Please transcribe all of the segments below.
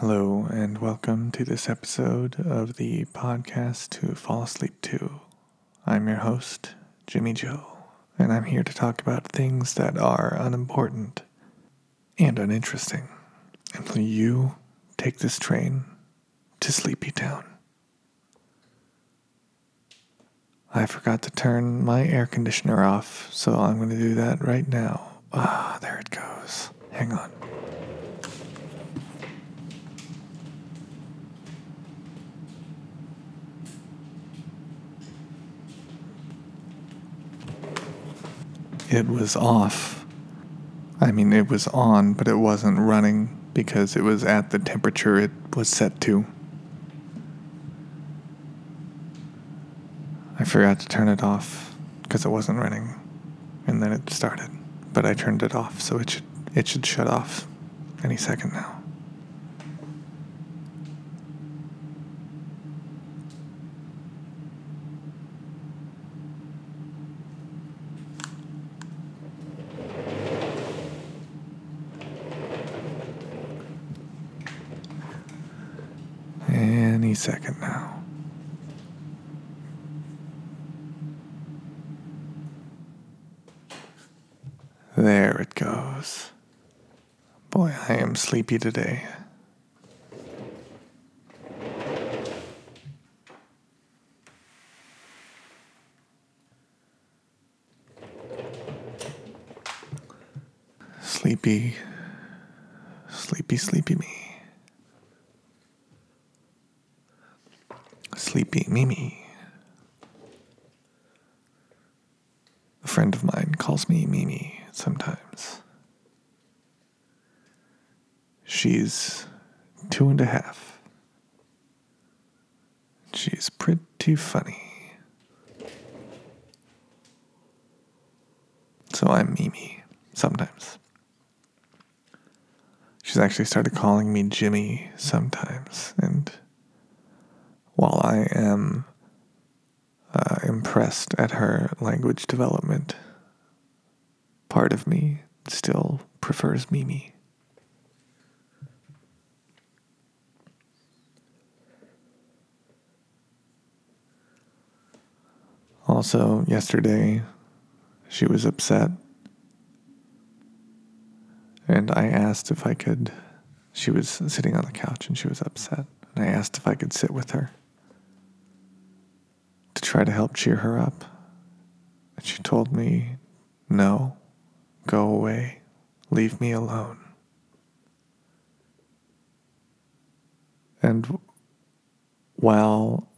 Hello, and welcome to this episode of the podcast to fall asleep to. I'm your host, Jimmy Joe, and I'm here to talk about things that are unimportant and uninteresting until you take this train to Sleepy Town. I forgot to turn my air conditioner off, so I'm going to do that right now. Ah, there it goes. Hang on. It was off. I mean, it was on, but it wasn't running because it was at the temperature it was set to. I forgot to turn it off because it wasn't running, and then it started. But I turned it off, so it should it should shut off any second now. Any second now. There it goes. Boy, I am sleepy today. Sleepy, sleepy, sleepy me. Sleepy Mimi. A friend of mine calls me Mimi sometimes. She's two and a half. She's pretty funny. So I'm Mimi sometimes. She's actually started calling me Jimmy sometimes, and while I am uh, impressed at her language development, part of me still prefers Mimi. Also, yesterday, she was upset. And I asked if I could. She was sitting on the couch and she was upset. And I asked if I could sit with her to try to help cheer her up. And she told me, no, go away, leave me alone. And while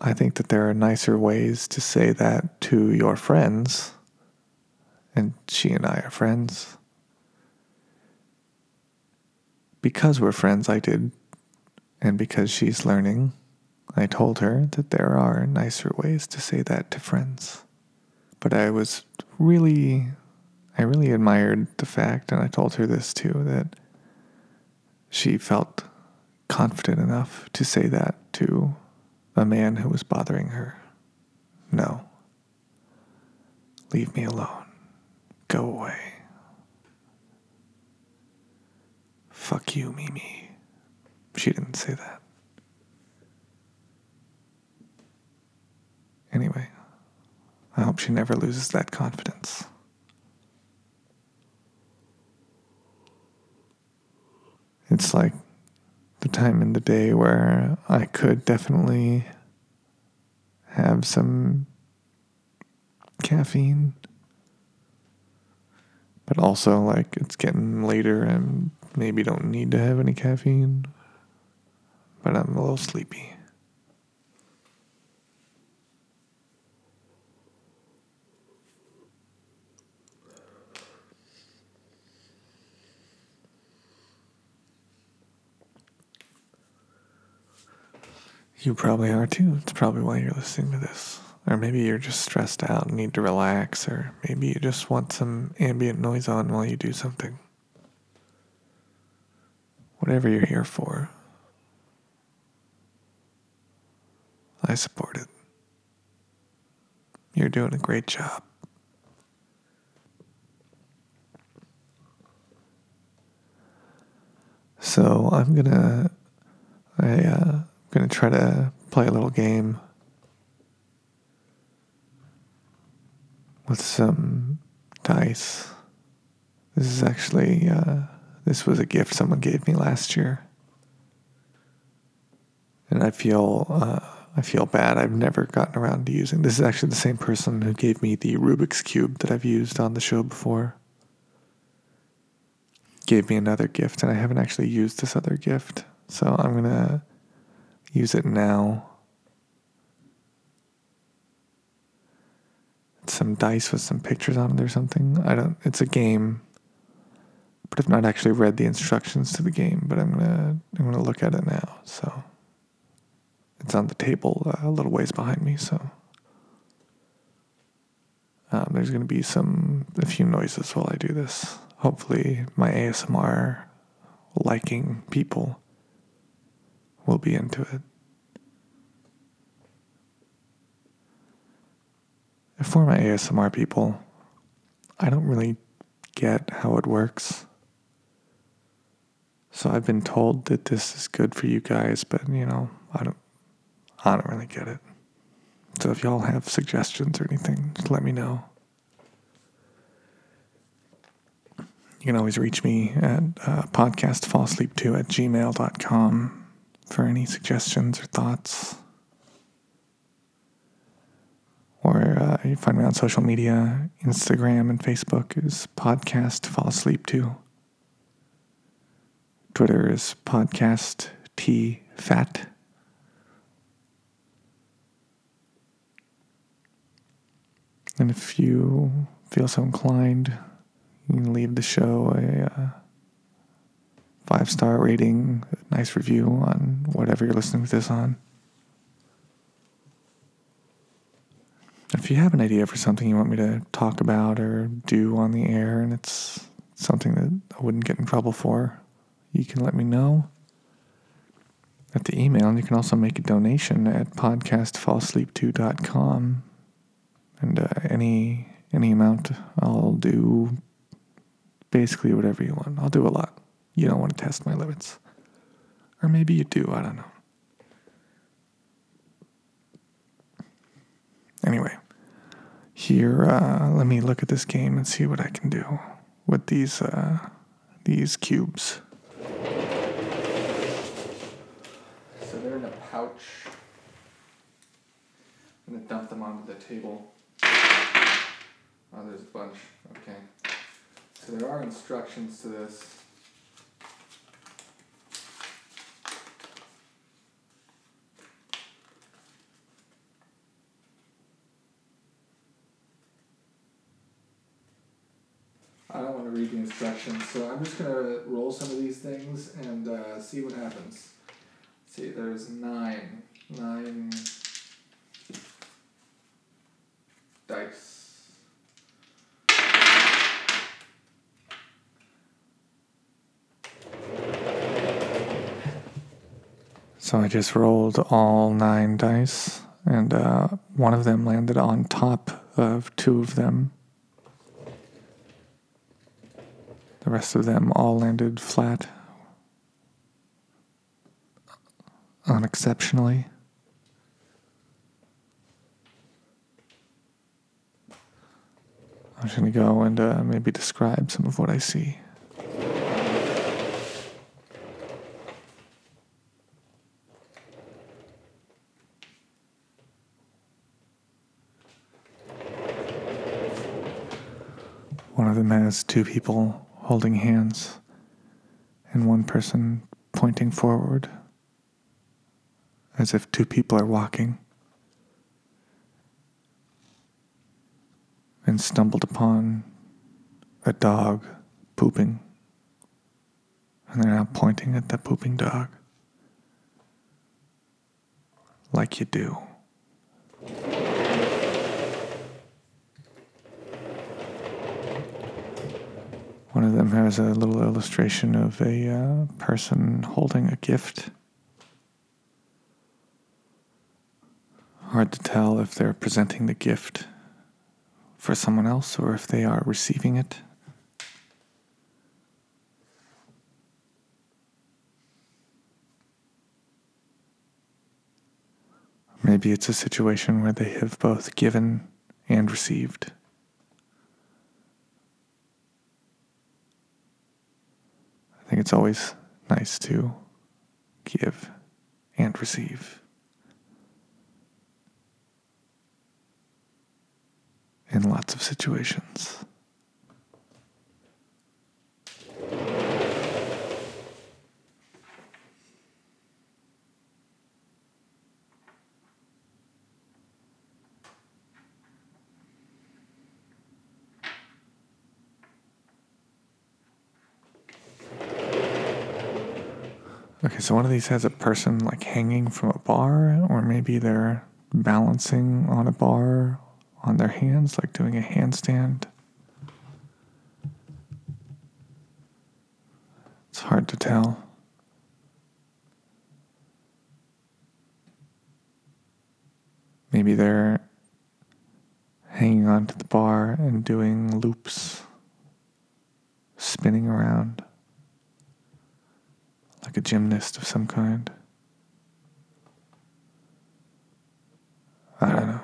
I think that there are nicer ways to say that to your friends, and she and I are friends, because we're friends, I did, and because she's learning, I told her that there are nicer ways to say that to friends. But I was really, I really admired the fact, and I told her this too, that she felt confident enough to say that to a man who was bothering her. No. Leave me alone. Go away. Fuck you, Mimi. She didn't say that. Anyway, I hope she never loses that confidence. It's like the time in the day where I could definitely have some caffeine, but also like it's getting later and maybe don't need to have any caffeine, but I'm a little sleepy. You probably are too. It's probably why you're listening to this. Or maybe you're just stressed out and need to relax, or maybe you just want some ambient noise on while you do something. Whatever you're here for, I support it. You're doing a great job. So I'm gonna I, uh, going to try to play a little game with some dice. This is actually, uh, this was a gift someone gave me last year. And I feel, uh, I feel bad. I've never gotten around to using. This is actually the same person who gave me the Rubik's Cube that I've used on the show before. Gave me another gift, and I haven't actually used this other gift. So I'm going to use it now. It's some dice with some pictures on it or something. I don't. It's a game, but I've not actually read the instructions to the game. But I'm gonna I'm gonna look at it now. So it's on the table uh, a little ways behind me. So um, there's gonna be some a few noises while I do this. Hopefully, my ASMR liking people will be into it. for my ASMR people, I don't really get how it works. So I've been told that this is good for you guys, but you know, I don't I don't really get it. So if y'all have suggestions or anything, just let me know. You can always reach me at uh, podcastfallsleep2 at gmail.com for any suggestions or thoughts. Or uh, you find me on social media. Instagram and Facebook is podcast fall asleep too. Twitter is podcast T fat. And if you feel so inclined, you can leave the show a uh, five star rating, nice review on whatever you're listening to this on. If you have an idea for something you want me to talk about or do on the air and it's something that I wouldn't get in trouble for, you can let me know at the email. And you can also make a donation at podcastfallsleep2.com. And uh, any any amount I'll do basically whatever you want. I'll do a lot. You don't want to test my limits. Or maybe you do, I don't know. Anyway, here, uh, let me look at this game and see what I can do with these uh, these cubes. So they're in a pouch. I'm gonna dump them onto the table. Oh, there's a bunch. Okay. So there are instructions to this. I don't want to read the instructions, so I'm just gonna roll some of these things and uh, see what happens. Let's see, there's nine, nine dice. So I just rolled all nine dice, and uh, one of them landed on top of two of them. The rest of them all landed flat unexceptionally. I'm just going to go and uh, maybe describe some of what I see. One of them has two people holding hands, and one person pointing forward as if two people are walking, and stumbled upon a dog pooping, and they're now pointing at the pooping dog like you do. One of them has a little illustration of a uh, person holding a gift. Hard to tell if they're presenting the gift for someone else or if they are receiving it. Maybe it's a situation where they have both given and received. Think it's always nice to give and receive. In lots of situations. Okay, so one of these has a person like hanging from a bar, or maybe they're balancing on a bar on their hands, like doing a handstand. It's hard to tell. Maybe they're hanging onto the bar and doing loops, spinning around like a gymnast of some kind. I don't know.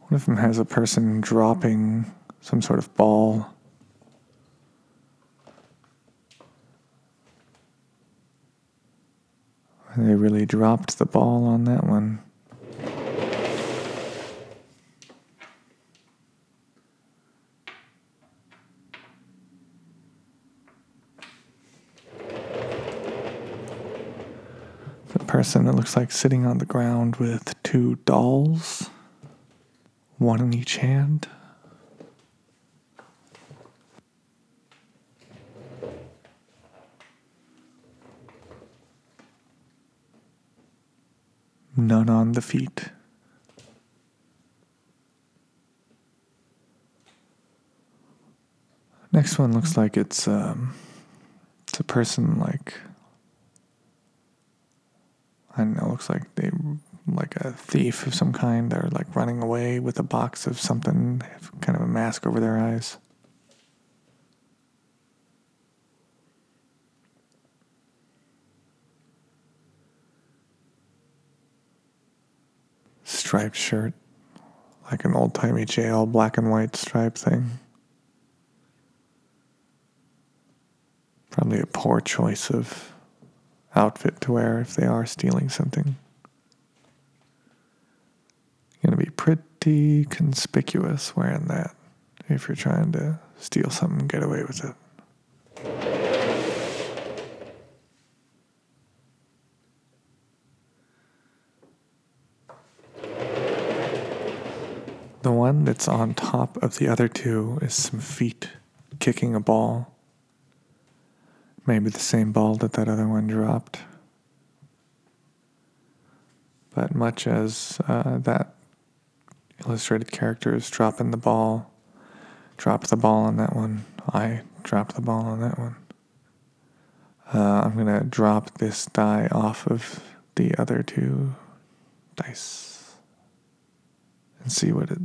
One of them has a person dropping some sort of ball. They really dropped the ball on that one. The person that looks like sitting on the ground with two dolls, one in each hand. None on the feet. Next one looks like it's um, it's a person like I don't know. Looks like they like a thief of some kind. They're like running away with a box of something. Kind of a mask over their eyes. Striped shirt, like an old timey jail black and white stripe thing. Probably a poor choice of outfit to wear if they are stealing something. Gonna be pretty conspicuous wearing that if you're trying to steal something and get away with it. The one that's on top of the other two is some feet kicking a ball. Maybe the same ball that that other one dropped. But much as uh, that illustrated character is dropping the ball, drop the ball on that one. I drop the ball on that one. Uh, I'm gonna drop this die off of the other two dice and see what it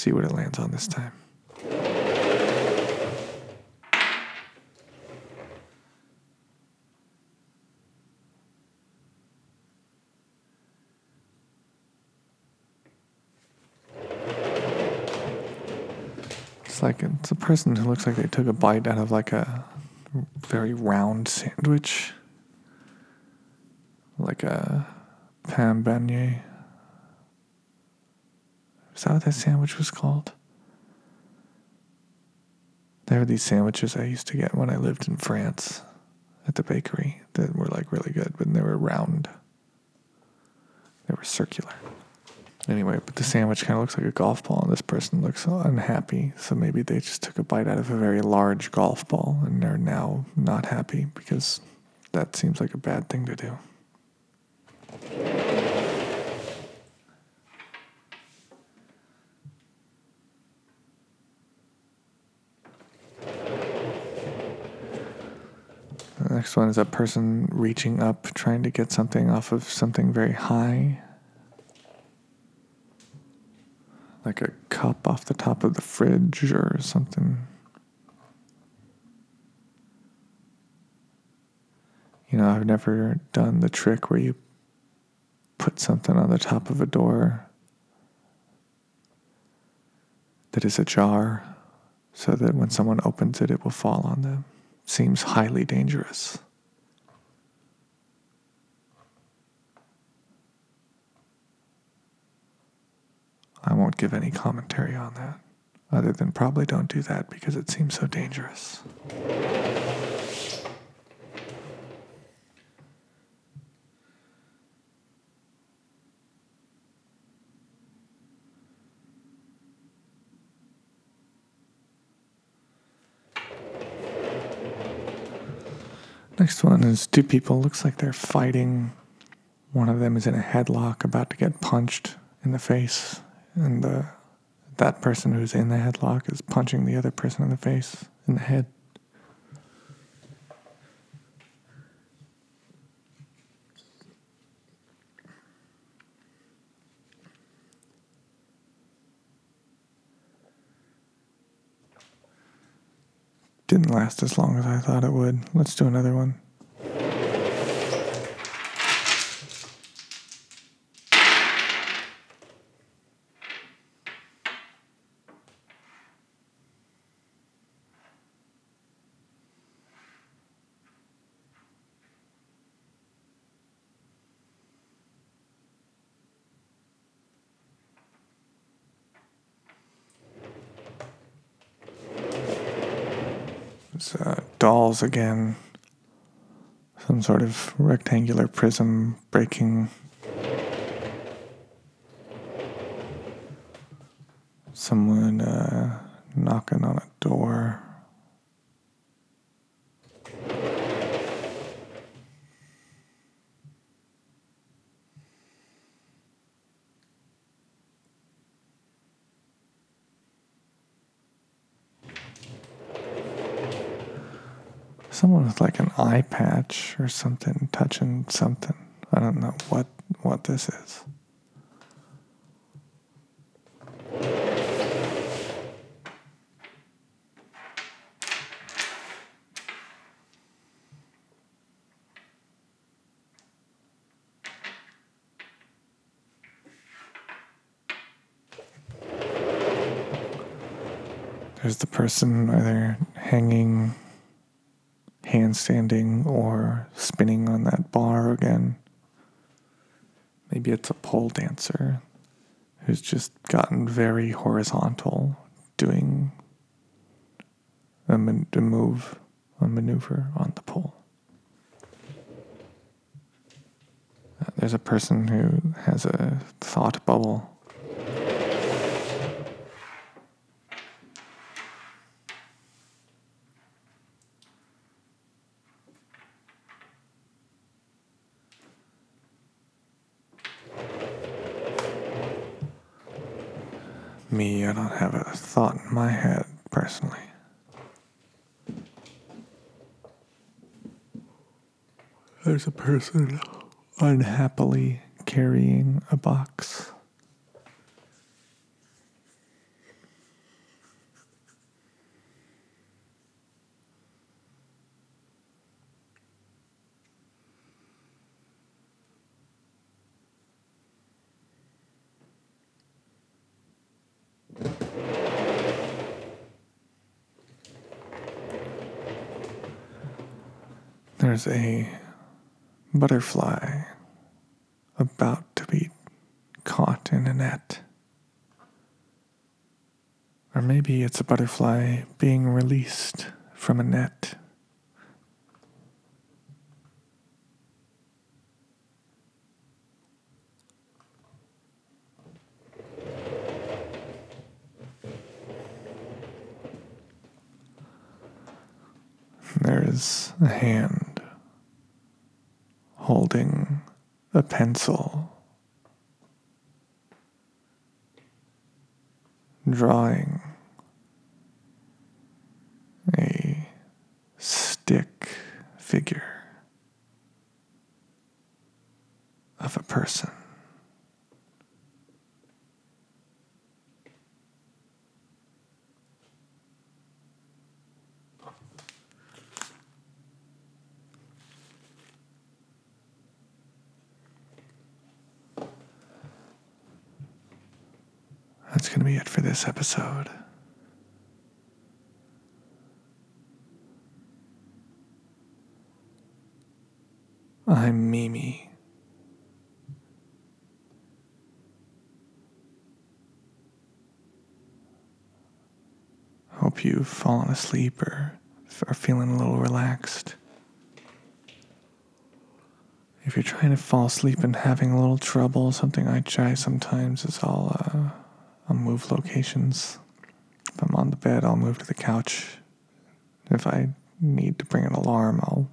see what it lands on this time. It's like it's a person who looks like they took a bite out of like a very round sandwich, like a pan bagnat. Is that what that sandwich was called? There were these sandwiches I used to get when I lived in France at the bakery that were like really good, but they were round. They were circular. Anyway, but the sandwich kind of looks like a golf ball, and this person looks unhappy. So maybe they just took a bite out of a very large golf ball and they're now not happy because that seems like a bad thing to do. The next one is a person reaching up, trying to get something off of something very high. like a cup off the top of the fridge or something. You know, I've never done the trick where you put something on the top of a door that is ajar so that when someone opens it, it will fall on them. Seems highly dangerous. I won't give any commentary on that, other than probably don't do that because it seems so dangerous. Next one is two people. Looks like they're fighting. One of them is in a headlock, about to get punched in the face, and the that person who's in the headlock is punching the other person in the face in the head. Didn't last as long as I thought it would. Let's do another one. It's uh, dolls again. Some sort of rectangular prism breaking. Someone uh, knocking on a door. Someone with like an eye patch or something touching something. I don't know what what this is. There's the person either hanging, handstanding, or spinning on that bar again. Maybe it's a pole dancer who's just gotten very horizontal doing a, man- a move, a maneuver on the pole. Uh, There's a person who has a thought bubble. Me, I don't have a thought in my head personally. There's a person unhappily carrying a box. There's a butterfly about to be caught in a net. Or maybe it's a butterfly being released from a net. There is a hand holding a pencil, drawing a stick figure of a person. That's going to be it for this episode. I'm Mimi. Hope you've fallen asleep or are feeling a little relaxed. If you're trying to fall asleep and having a little trouble, something I try sometimes is I'll, uh, move locations. If I'm on the bed, I'll move to the couch. If I need to bring an alarm, I'll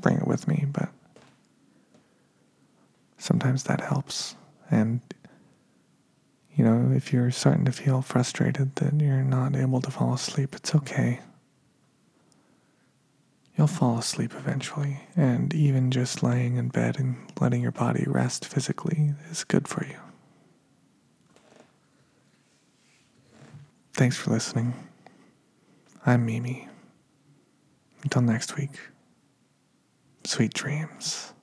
bring it with me, but sometimes that helps. And, you know, if you're starting to feel frustrated that you're not able to fall asleep, it's okay. You'll fall asleep eventually, and even just laying in bed and letting your body rest physically is good for you. Thanks for listening. I'm Mimi. Until next week, sweet dreams.